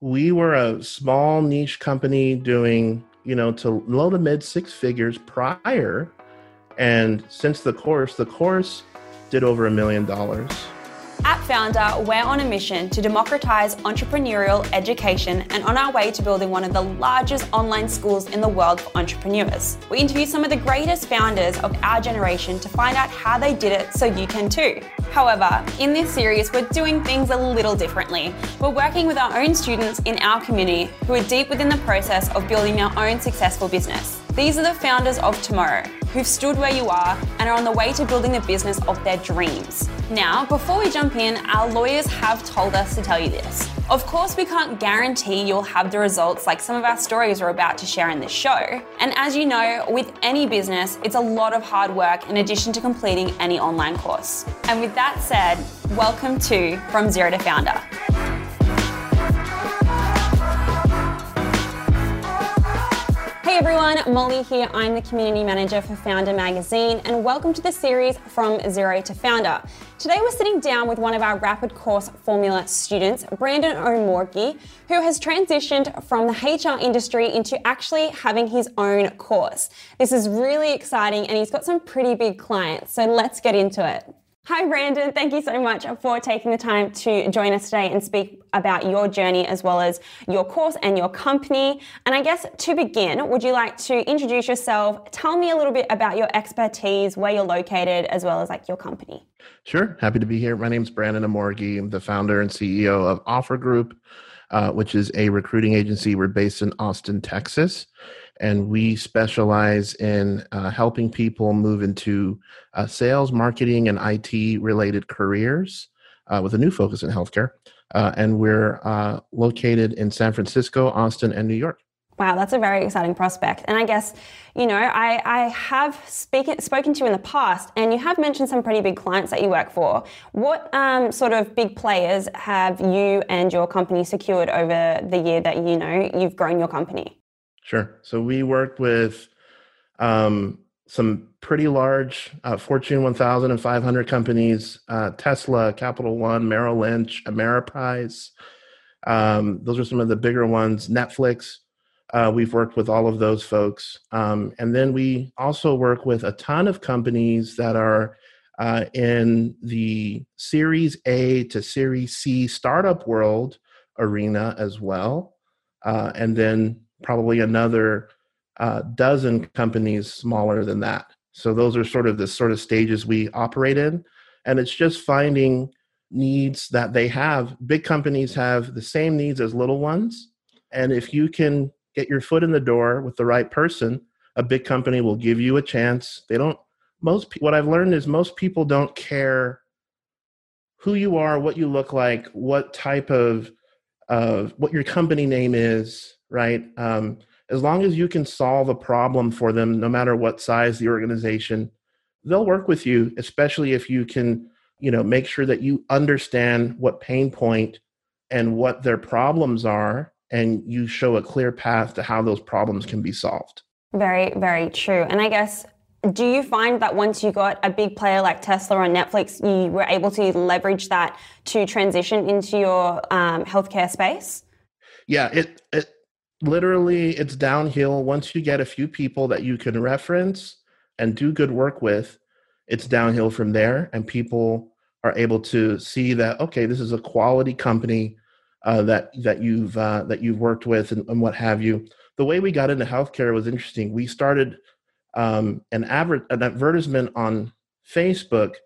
we were a small niche company doing, you know, to low to mid six figures prior. And since the course, the course did over a million dollars. At Foundr, we're on a mission to democratize entrepreneurial education and on our way to building one of the largest online schools in the world for entrepreneurs. We interview some of the greatest founders of our generation to find out how they did it so you can too. However, in this series, we're doing things a little differently. We're working with our own students in our community who are deep within the process of building their own successful business. These are the founders of tomorrow who've stood where you are and are on the way to building the business of their dreams. Now, before we jump in, our lawyers have told us to tell you this. Of course, we can't guarantee you'll have the results like some of our stories we're about to share in this show. And as you know, with any business, it's a lot of hard work in addition to completing any online course. And with that said, welcome to From Zero to Foundr. Everyone, Molly here. I'm the community manager for Foundr Magazine, and welcome to the series From Zero to Foundr. Today we're sitting down with one of our Rapid Course Formula students, Brandon Omoregie, who has transitioned from the HR industry into actually having his own course. This is really exciting, and he's got some pretty big clients, so let's get into it. Hi, Brandon. Thank you so much for taking the time to join us today and speak about your journey as well as your course and your company. And I guess to begin, would you like to introduce yourself? Tell me a little bit about your expertise, where you're located, as well as like your company. Sure. Happy to be here. My name is Brandon Omoregie. I'm the founder and CEO of Offr Group, uh, which is a recruiting agency. We're based in Austin, Texas and we specialize in uh, helping people move into uh, sales, marketing, and IT related careers uh, with a new focus in healthcare. Uh, and we're uh, located in San Francisco, Austin, and New York. Wow, that's a very exciting prospect. And I guess, you know, I, I have speak, spoken to you in the past, and you have mentioned some pretty big clients that you work for. What um, sort of big players have you and your company secured over the year that you know you've grown your company? Sure. So we worked with um, some pretty large uh, Fortune 1000 and 500 companies uh, Tesla, Capital One, Merrill Lynch, Ameriprise. Um, those are some of the bigger ones. Netflix. Uh, we've worked with all of those folks. Um, and then we also work with a ton of companies that are uh, in the Series A to Series C startup world arena as well. Uh, and then probably another uh, dozen companies smaller than that. So those are sort of the sort of stages we operate in. And it's just finding needs that they have. Big companies have the same needs as little ones. And if you can get your foot in the door with the right person, a big company will give you a chance. They don't, most, what I've learned is most people don't care who you are, what you look like, what type of, of what your company name is right? Um, as long as you can solve a problem for them, no matter what size the organization, they'll work with you, especially if you can, you know, make sure that you understand what pain point and what their problems are, and you show a clear path to how those problems can be solved. Very, very true. And I guess do you find that once you got a big player like Tesla or Netflix, you were able to leverage that to transition into your um, healthcare space? Yeah, it, it literally it's downhill. Once you get a few people that you can reference and do good work with it's downhill from there and people are able to see that okay this is a quality company uh, that that you've uh, that you've worked with and, and, what have you. The way we got into healthcare was interesting. We started um, an, adver- an advertisement on facebook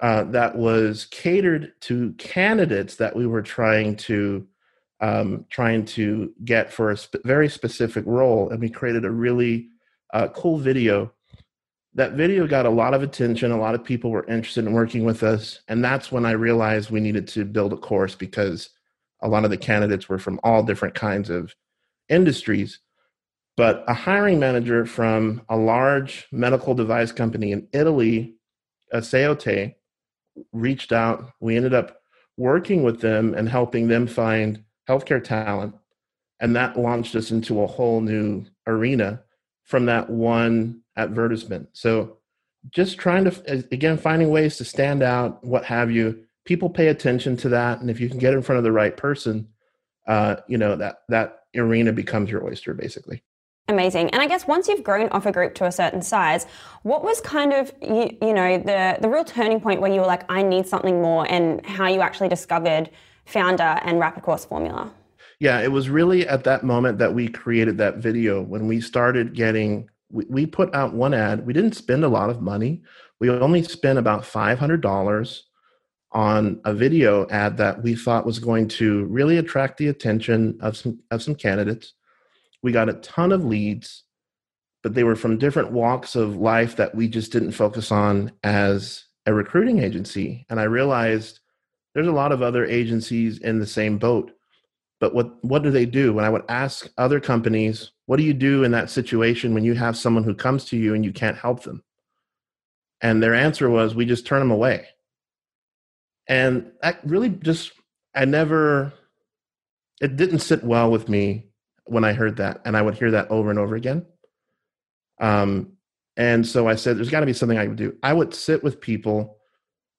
uh, that was catered to candidates that we were trying to um, trying to get for a sp- very specific role, and we created a really uh, cool video. That video got a lot of attention. A lot of people were interested in working with us, and that's when I realized we needed to build a course because a lot of the candidates were from all different kinds of industries. But a hiring manager from a large medical device company in Italy, Aseote, reached out. We ended up working with them and helping them find healthcare talent. And that launched us into a whole new arena from that one advertisement. So just trying to, again, finding ways to stand out, what have you. People pay attention to that. And if you can get in front of the right person, uh, you know that that arena becomes your oyster basically. Amazing. And I guess once you've grown Offr Group to a certain size, what was kind of you, you know the the real turning point where you were like, I need something more, and how you actually discovered Foundr and Rapid Course Formula? Yeah, it was really at that moment that we created that video when we started getting. We, we put out one ad. We didn't spend a lot of money. We only spent about five hundred dollars on a video ad that we thought was going to really attract the attention of some of some candidates. We got a ton of leads, but they were from different walks of life that we just didn't focus on as a recruiting agency. And I realized there's a lot of other agencies in the same boat. But what what do they do? When I would ask other companies, what do you do in that situation when you have someone who comes to you and you can't help them? And their answer was, we just turn them away and that really just i never it didn't sit well with me when i heard that and i would hear that over and over again um and so i said there's got to be something i would do i would sit with people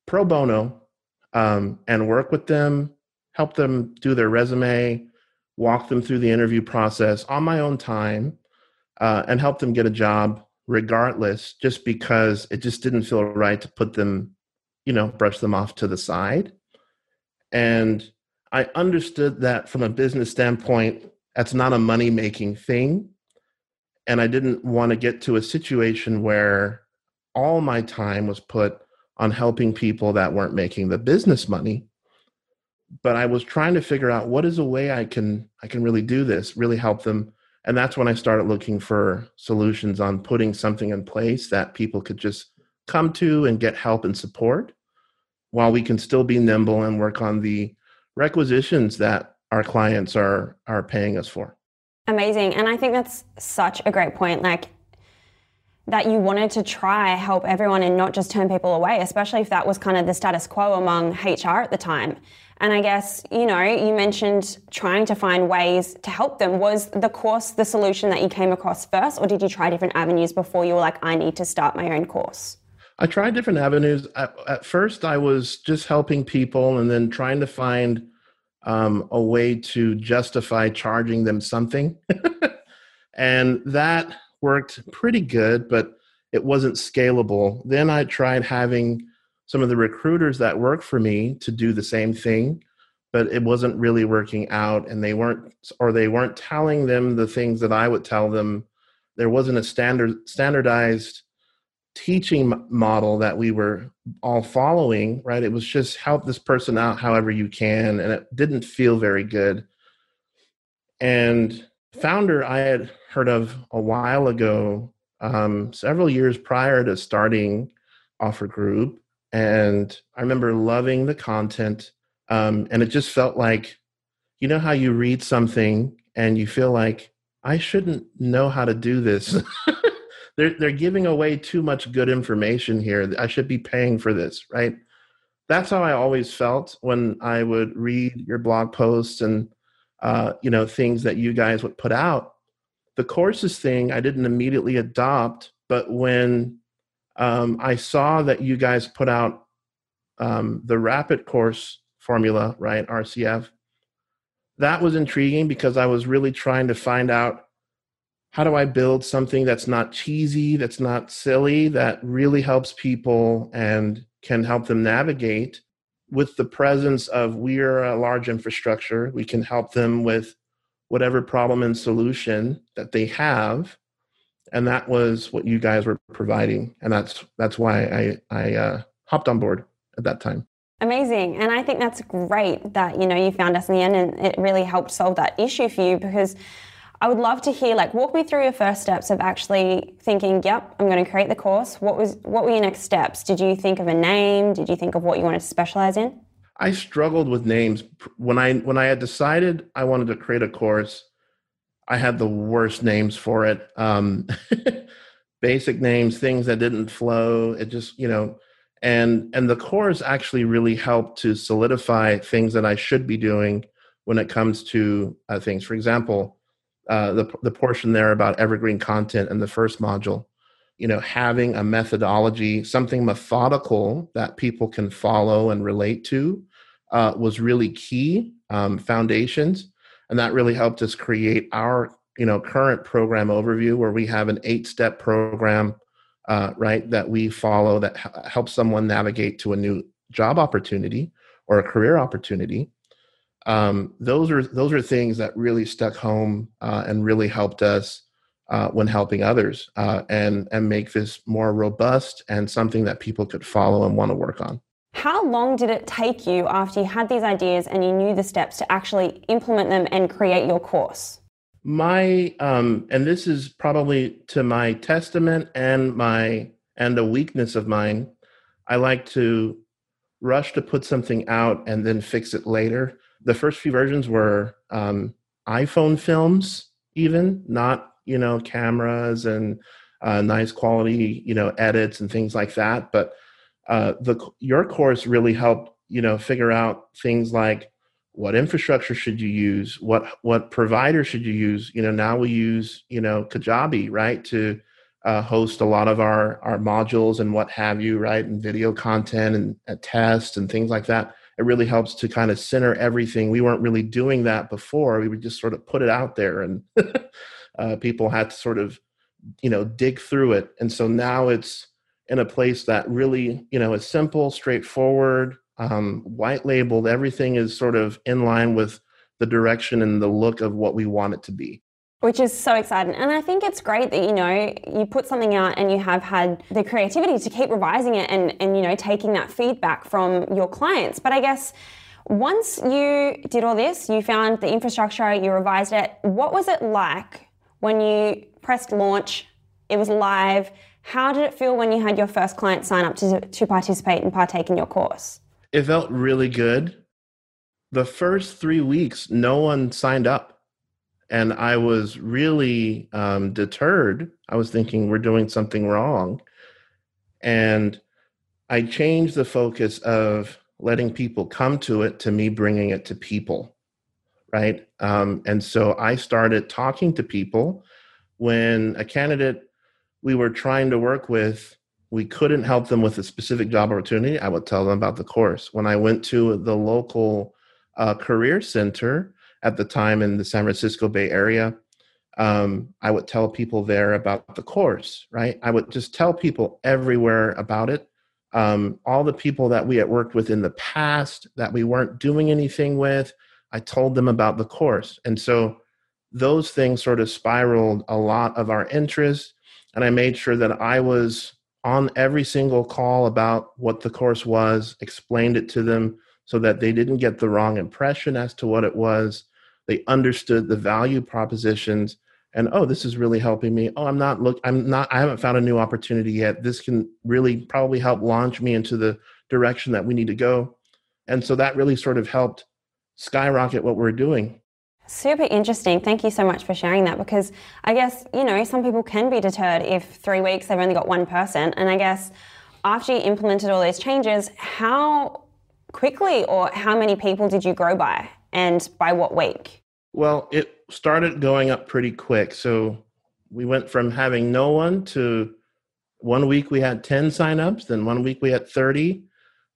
pro bono um, and work with them help them do their resume walk them through the interview process on my own time uh, and help them get a job regardless just because it just didn't feel right to put them you know, brush them off to the side. And I understood that from a business standpoint, that's not a money making thing. And I didn't want to get to a situation where all my time was put on helping people that weren't making the business money. But I was trying to figure out what is a way I can I can really do this, really help them. And that's when I started looking for solutions on putting something in place that people could just come to and get help and support while we can still be nimble and work on the requisitions that our clients are are paying us for. Amazing. And I think that's such a great point. Like that you wanted to try help everyone and not just turn people away, especially if that was kind of the status quo among HR at the time. And I guess, you know, you mentioned trying to find ways to help them. Was the course the solution that you came across first, or did you try different avenues before you were like, I need to start my own course? I tried different avenues. At, at, first, I was just helping people and then trying to find um, a way to justify charging them something. and that worked pretty good, but it wasn't scalable. Then I tried having some of the recruiters that work for me to do the same thing, but it wasn't really working out. And they weren't, or they weren't telling them the things that I would tell them. There wasn't a standard, standardized teaching model that we were all following, right? It was just help this person out however you can, and it didn't feel very good. And Foundr, I had heard of a while ago, um, several years prior to starting Offr Group, and I remember loving the content, um, and it just felt like, you know, how you read something and you feel like I shouldn't know how to do this. they're they're giving away too much good information here. I should be paying for this, right? That's how I always felt when I would read your blog posts and uh, you know things that you guys would put out. The courses thing I didn't immediately adopt, but when um, I saw that you guys put out um, the rapid course formula, right, RCF, that was intriguing because I was really trying to find out how do I build something that's not cheesy, that's not silly, that really helps people and can help them navigate with the presence of we're a large infrastructure. We can help them with whatever problem and solution that they have. And that was what you guys were providing. And that's that's why I, I uh, hopped on board at that time. Amazing. And I think that's great that, you know, you found us in the end and it really helped solve that issue for you because I would love to hear, like, walk me through your first steps of actually thinking, yep, I'm going to create the course. What was, what were your next steps? Did you think of a name? Did you think of what you wanted to specialize in? I struggled with names when I when I had decided I wanted to create a course. I had the worst names for it. Um, basic names, things that didn't flow. It just you know, and and the course actually really helped to solidify things that I should be doing when it comes to uh, things. For example, uh, the the portion there about evergreen content in the first module. You know, having a methodology, something methodical that people can follow and relate to, uh, was really key. Um, foundations, and that really helped us create our you know current program overview where we have an eight step program uh, right that we follow that h- helps someone navigate to a new job opportunity or a career opportunity um, those are those are things that really stuck home uh, and really helped us uh, when helping others uh, and and make this more robust and something that people could follow and want to work on how long did it take you after you had these ideas and you knew the steps to actually implement them and create your course? My um, and this is probably to my testament and my and a weakness of mine. I like to rush to put something out and then fix it later. The first few versions were um, iPhone films, even not you know cameras and uh, nice quality you know edits and things like that, but uh, the your course really helped you know figure out things like what infrastructure should you use what what provider should you use you know now we use you know kajabi right to uh, host a lot of our our modules and what have you right and video content and a test and things like that it really helps to kind of center everything. We weren't really doing that before. We would just sort of put it out there and uh, people had to sort of you know dig through it. And so now it's in a place that really you know is simple straightforward um, white labeled. Everything is sort of in line with the direction and the look of what we want it to be which is so exciting and i think it's great that you know you put something out and you have had the creativity to keep revising it and and you know taking that feedback from your clients but i guess once you did all this you found the infrastructure you revised it what was it like when you pressed launch it was live how did it feel when you had your first client sign up to, to participate and partake in your course? It felt really good. The first three weeks, no one signed up. And I was really um, deterred. I was thinking we're doing something wrong. And I changed the focus of letting people come to it to me bringing it to people. Right. Um, and so I started talking to people when a candidate we were trying to work with we couldn't help them with a specific job opportunity i would tell them about the course when i went to the local uh, career center at the time in the san francisco bay area um, i would tell people there about the course right? I would just tell people everywhere about it. Um, all the people that we had worked with in the past that we weren't doing anything with i told them about the course. And so those things sort of spiraled a lot of our interest and I made sure that I was on every single call about what the course was, explained it to them so that they didn't get the wrong impression as to what it was. They understood the value propositions and oh this is really helping me oh i'm not look i'm not i haven't found a new opportunity yet this can really probably help launch me into the direction that we need to go and so that really sort of helped skyrocket what we're doing Super interesting. Thank you so much for sharing that because I guess, you know, some people can be deterred if three weeks they've only got one person. And I guess after you implemented all these changes, how quickly or how many people did you grow by and by what week? Well, it started going up pretty quick. So we went from having no one to one week we had 10 signups, then one week we had 30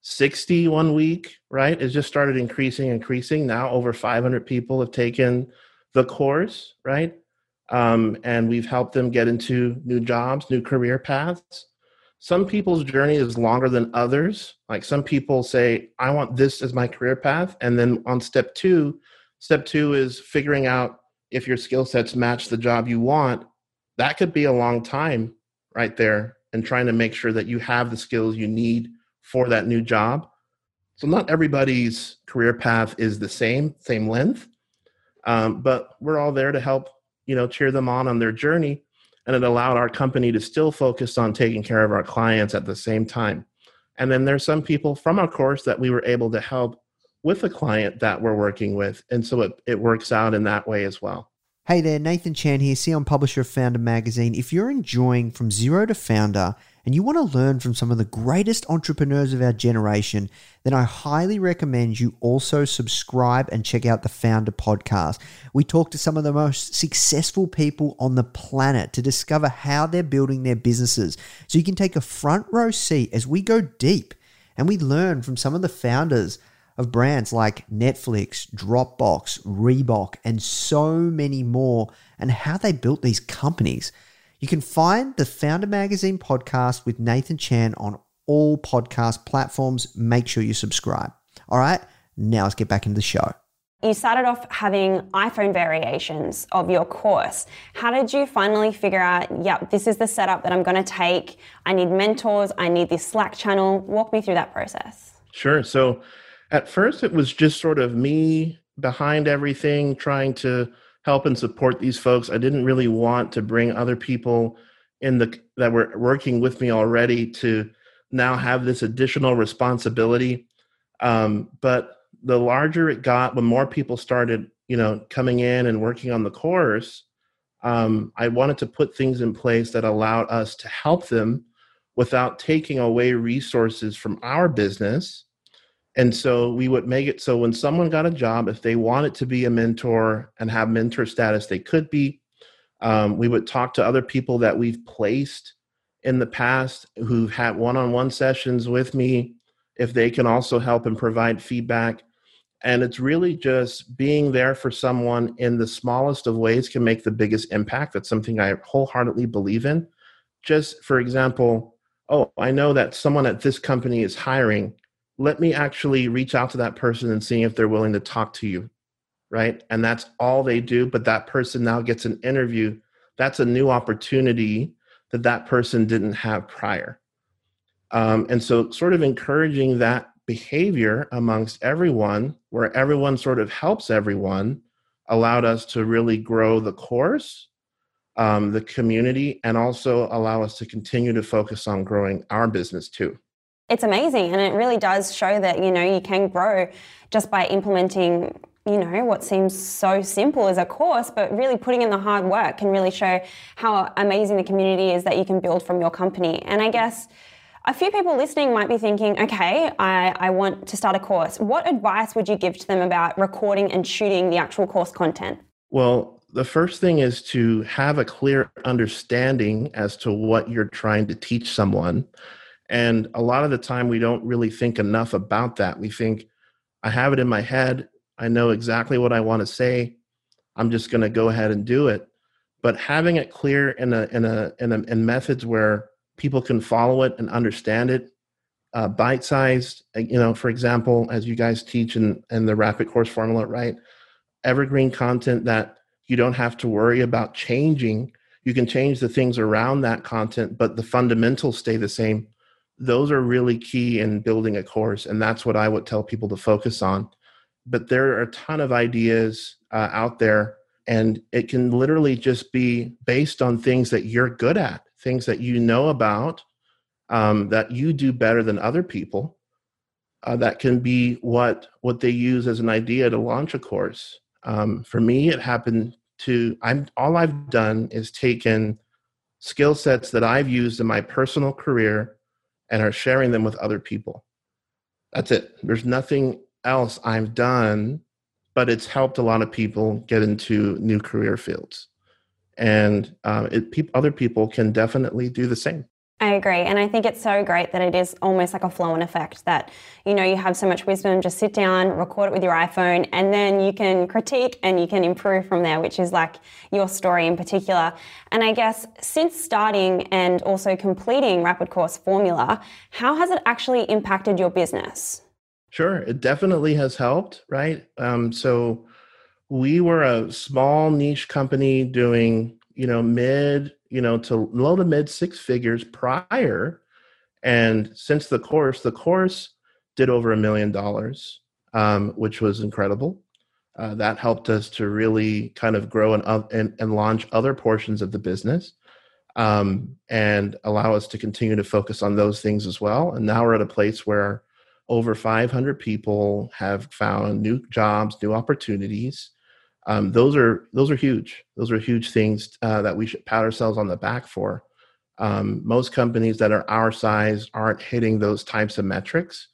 60 one week, right? It just started increasing, increasing. Now over 500 people have taken the course, right? Um, and we've helped them get into new jobs, new career paths. Some people's journey is longer than others. Like some people say, I want this as my career path. And then on step two, step two is figuring out if your skill sets match the job you want. That could be a long time right there and trying to make sure that you have the skills you need for that new job. So not everybody's career path is the same, same length, um, but we're all there to help, you know, cheer them on on their journey. And it allowed our company to still focus on taking care of our clients at the same time. And then there's some people from our course that we were able to help with the client that we're working with. And so it, it works out in that way as well. Hey there, Nathan Chan here, CEO and publisher of Foundr Magazine. If you're enjoying From Zero to Foundr, and you want to learn from some of the greatest entrepreneurs of our generation, then I highly recommend you also subscribe and check out the Foundr Podcast. We talk to some of the most successful people on the planet to discover how they're building their businesses. So you can take a front row seat as we go deep and we learn from some of the founders of brands like Netflix, Dropbox, Reebok, and so many more, and how they built these companies. You can find the Foundr Magazine podcast with Nathan Chan on all podcast platforms. Make sure you subscribe. All right, now let's get back into the show. You started off having iPhone variations of your course. How did you finally figure out, yep, this is the setup that I'm going to take? I need mentors, I need this Slack channel. Walk me through that process. Sure. So at first, it was just sort of me behind everything, trying to help and support these folks. I didn't really want to bring other people in the that were working with me already to now have this additional responsibility. Um, but the larger it got, when more people started, you know, coming in and working on the course, um, I wanted to put things in place that allowed us to help them without taking away resources from our business. And so we would make it so when someone got a job, if they wanted to be a mentor and have mentor status, they could be. Um, we would talk to other people that we've placed in the past who've had one on one sessions with me if they can also help and provide feedback. And it's really just being there for someone in the smallest of ways can make the biggest impact. That's something I wholeheartedly believe in. Just for example, oh, I know that someone at this company is hiring. Let me actually reach out to that person and see if they're willing to talk to you. Right. And that's all they do. But that person now gets an interview. That's a new opportunity that that person didn't have prior. Um, and so, sort of encouraging that behavior amongst everyone, where everyone sort of helps everyone, allowed us to really grow the course, um, the community, and also allow us to continue to focus on growing our business too. It's amazing, and it really does show that you know you can grow just by implementing you know what seems so simple as a course but really putting in the hard work can really show how amazing the community is that you can build from your company and i guess a few people listening might be thinking, okay, I, I want to start a course. What advice would you give to them about recording and shooting the actual course content? Well, the first thing is to have a clear understanding as to what you're trying to teach someone. And a lot of the time, we don't really think enough about that. We think, I have it in my head. I know exactly what I want to say. I'm just going to go ahead and do it. But having it clear in a in a in a in methods where people can follow it and understand it uh, bite sized uh, you know for example as you guys teach in, in the rapid course formula right evergreen content that you don't have to worry about changing you can change the things around that content but the fundamentals stay the same those are really key in building a course and that's what i would tell people to focus on but there are a ton of ideas uh, out there and it can literally just be based on things that you're good at things that you know about um, that you do better than other people. Uh, that can be what what they use as an idea to launch a course. Um, for me, it happened to I'm all I've done is taken skill sets that I've used in my personal career and are sharing them with other people. That's it. There's nothing else I've done, but it's helped a lot of people get into new career fields and uh, it, pe- other people can definitely do the same. I agree. And I think it's so great that it is almost like a flow and effect that, you know, you have so much wisdom, just sit down, record it with your iPhone, and then you can critique and you can improve from there, which is like your story in particular. And I guess since starting and also completing Rapid Course Formula, how has it actually impacted your business? Sure. It definitely has helped, right? Um, so, we were a small niche company doing you know mid you know to low to mid six figures prior. And since the course the course did over a million dollars um, which was incredible. Uh, that helped us to really kind of grow and, uh, and, and launch other portions of the business um, and allow us to continue to focus on those things as well. And now we're at a place where over 500 people have found new jobs new opportunities um, those are those are huge. Those are huge things uh, that we should pat ourselves on the back for. Um, most companies that are our size aren't hitting those types of metrics,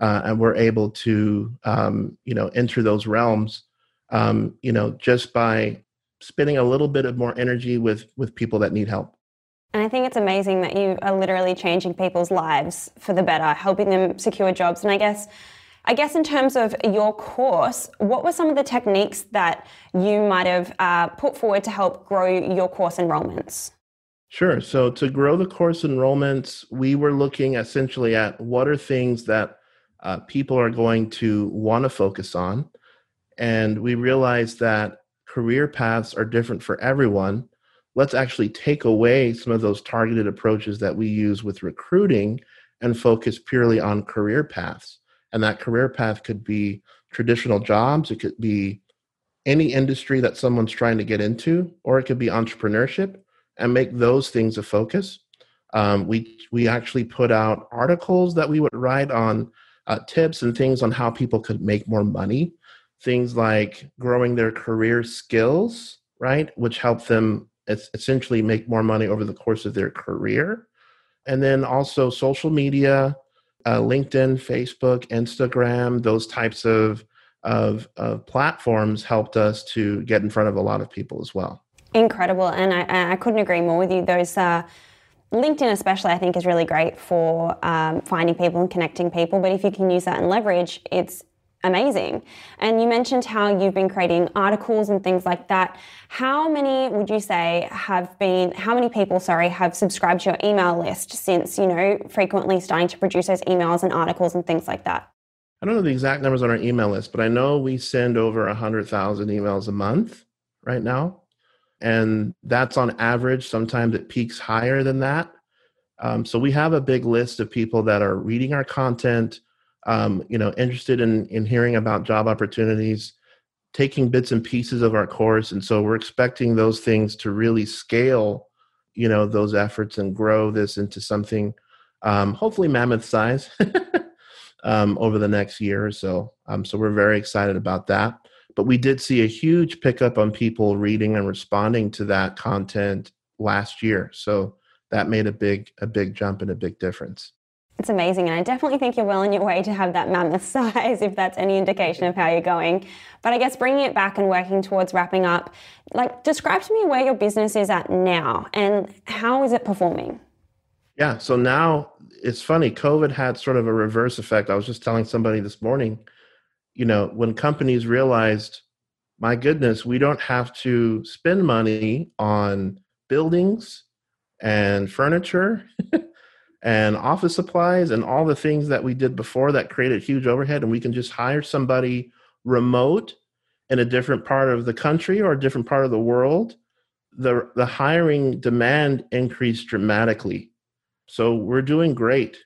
uh, and we're able to um, you know enter those realms. Um, you know, just by spending a little bit of more energy with with people that need help. And I think it's amazing that you are literally changing people's lives for the better, helping them secure jobs. And I guess I guess in terms of your course, what were some of the techniques that you might have uh, put forward to help grow your course enrollments? Sure. So to grow the course enrollments, we were looking essentially at what are things that uh, people are going to want to focus on. And we realized that career paths are different for everyone. Let's actually take away some of those targeted approaches that we use with recruiting and focus purely on career paths. And that career path could be traditional jobs, it could be any industry that someone's trying to get into, or it could be entrepreneurship and make those things a focus. Um, we we actually put out articles that we would write on uh, tips and things on how people could make more money. Things like growing their career skills, right, which help them essentially make more money over the course of their career. And then also social media, uh, LinkedIn, Facebook, Instagram, those types of, of, of platforms helped us to get in front of a lot of people as well. Incredible, and I, I couldn't agree more with you. Those uh, LinkedIn, especially, I think is really great for um, finding people and connecting people. But if you can use that and leverage, it's amazing. And you mentioned how you've been creating articles and things like that. How many would you say have been, how many people, sorry, have subscribed to your email list since, you know, frequently starting to produce those emails and articles and things like that? I don't know the exact numbers on our email list, but I know we send over 100,000 emails a month right now and that's on average. Sometimes it peaks higher than that. Um, so we have a big list of people that are reading our content, um, you know, interested in in hearing about job opportunities, taking bits and pieces of our course, and so we're expecting those things to really scale, you know, those efforts and grow this into something, um, hopefully mammoth size, um, over the next year or so. Um, so we're very excited about that. But we did see a huge pickup on people reading and responding to that content last year. So that made a big a big jump and a big difference it's amazing and i definitely think you're well on your way to have that mammoth size if that's any indication of how you're going. But i guess bringing it back and working towards wrapping up like describe to me where your business is at now and how is it performing? Yeah so now it's funny covid had sort of a reverse effect. I was just telling somebody this morning you know, when companies realized, my goodness, we don't have to spend money on buildings and furniture and office supplies and all the things that we did before that created huge overhead, and we can just hire somebody remote in a different part of the country or a different part of the world. The, the hiring demand increased dramatically. So we're doing great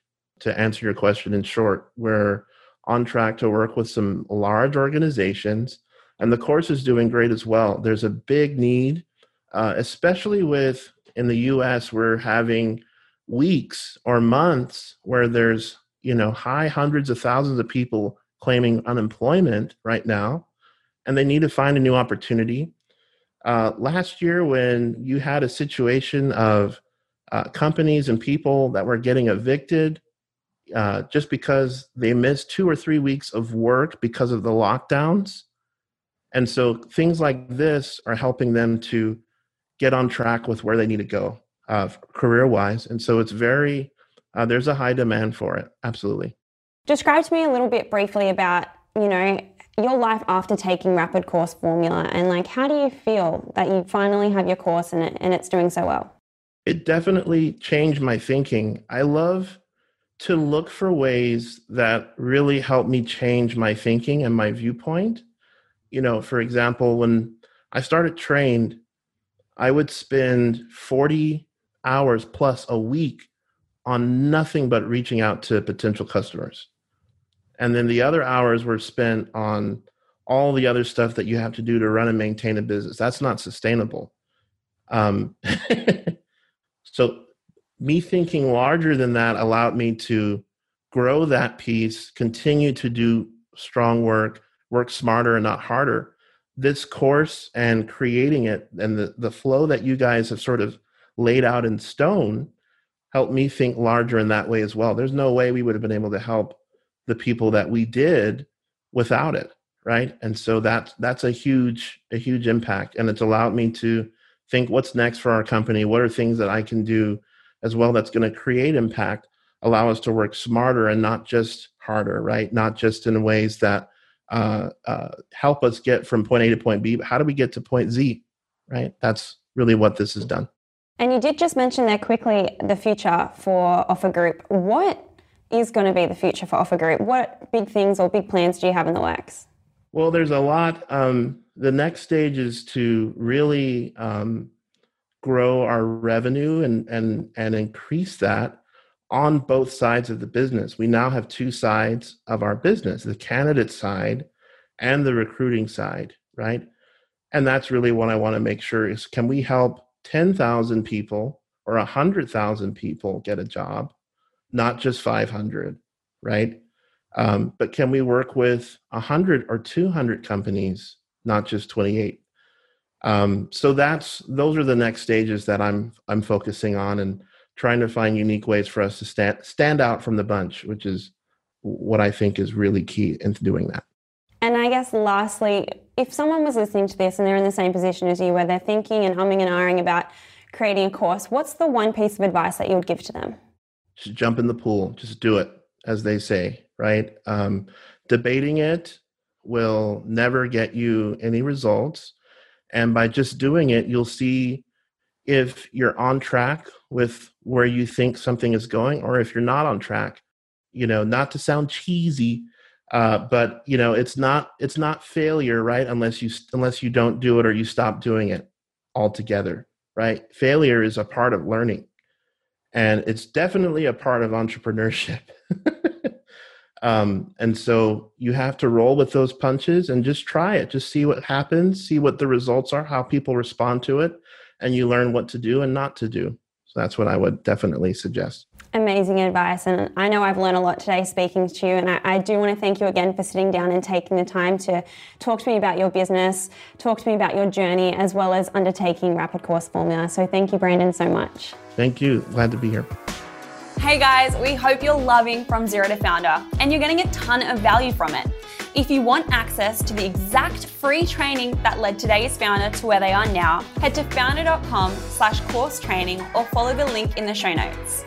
to answer your question in short. We're on track to work with some large organizations, and the course is doing great as well. There's a big need, uh, especially with in the U.S. We're having weeks or months where there's you know high hundreds of thousands of people claiming unemployment right now, and they need to find a new opportunity. Uh, last year, when you had a situation of uh, companies and people that were getting evicted uh, just because they missed two or three weeks of work because of the lockdowns. And so things like this are helping them to get on track with where they need to go uh, career wise. And so it's very, uh, there's a high demand for it. Absolutely. Describe to me a little bit briefly about, you know, your life after taking rapid course formula and like how do you feel that you finally have your course and, it, and it's doing so well it definitely changed my thinking i love to look for ways that really help me change my thinking and my viewpoint. You know, for example, when I started trained, I would spend 40 hours plus a week on nothing but reaching out to potential customers. And then the other hours were spent on all the other stuff that you have to do to run and maintain a business. That's not sustainable. Um, so me thinking larger than that allowed me to grow that piece, continue to do strong work, work smarter and not harder. This course and creating it and the, the flow that you guys have sort of laid out in stone helped me think larger in that way as well. There's no way we would have been able to help the people that we did without it, right? And so that's that's a huge a huge impact and it's allowed me to think what's next for our company, what are things that I can do as well that's going to create impact allow us to work smarter and not just harder, right? Not just in ways that uh, uh, help us get from point A to point B, but how do we get to point Z, right? That's really what this has done. And you did just mention there quickly the future for Offr Group. What is going to be the future for Offr Group? What big things or big plans do you have in the works? Well, there's a lot. Um, the next stage is to really um, grow our revenue and and and increase that on both sides of the business. We now have two sides of our business: the candidate side and the recruiting side, right? And that's really what I want to make sure is: can we help ten thousand people or a hundred thousand people get a job, not just five hundred, right? Um, but can we work with 100 or 200 companies, not just 28? Um, so that's those are the next stages that I'm I'm focusing on and trying to find unique ways for us to stand stand out from the bunch, which is what I think is really key in doing that. And I guess lastly, if someone was listening to this and they're in the same position as you, where they're thinking and humming and ahhing about creating a course, what's the one piece of advice that you would give to them? Just jump in the pool. Just do it, as they say right? Um, debating it will never get you any results. And by just doing it, you'll see if you're on track with where you think something is going or if you're not on track. You know, not to sound cheesy, uh, but you know, it's not it's not failure, right? Unless you unless you don't do it or you stop doing it altogether, right? Failure is a part of learning, and it's definitely a part of entrepreneurship. Um, and so you have to roll with those punches and just try it. Just see what happens, see what the results are, how people respond to it, and you learn what to do and not to do. So that's what I would definitely suggest. Amazing advice. And I know I've learned a lot today speaking to you. And I, I, do want to thank you again for sitting down and taking the time to talk to me about your business, talk to me about your journey, as well as undertaking Rapid Course Formula. So thank you, Brandon, so much. Thank you. Glad to be here. Hey guys, we hope you're loving From Zero to Foundr and you're getting a ton of value from it. If you want access to the exact free training that led today's founder to where they are now, head to foundr.com slash course training or follow the link in the show notes.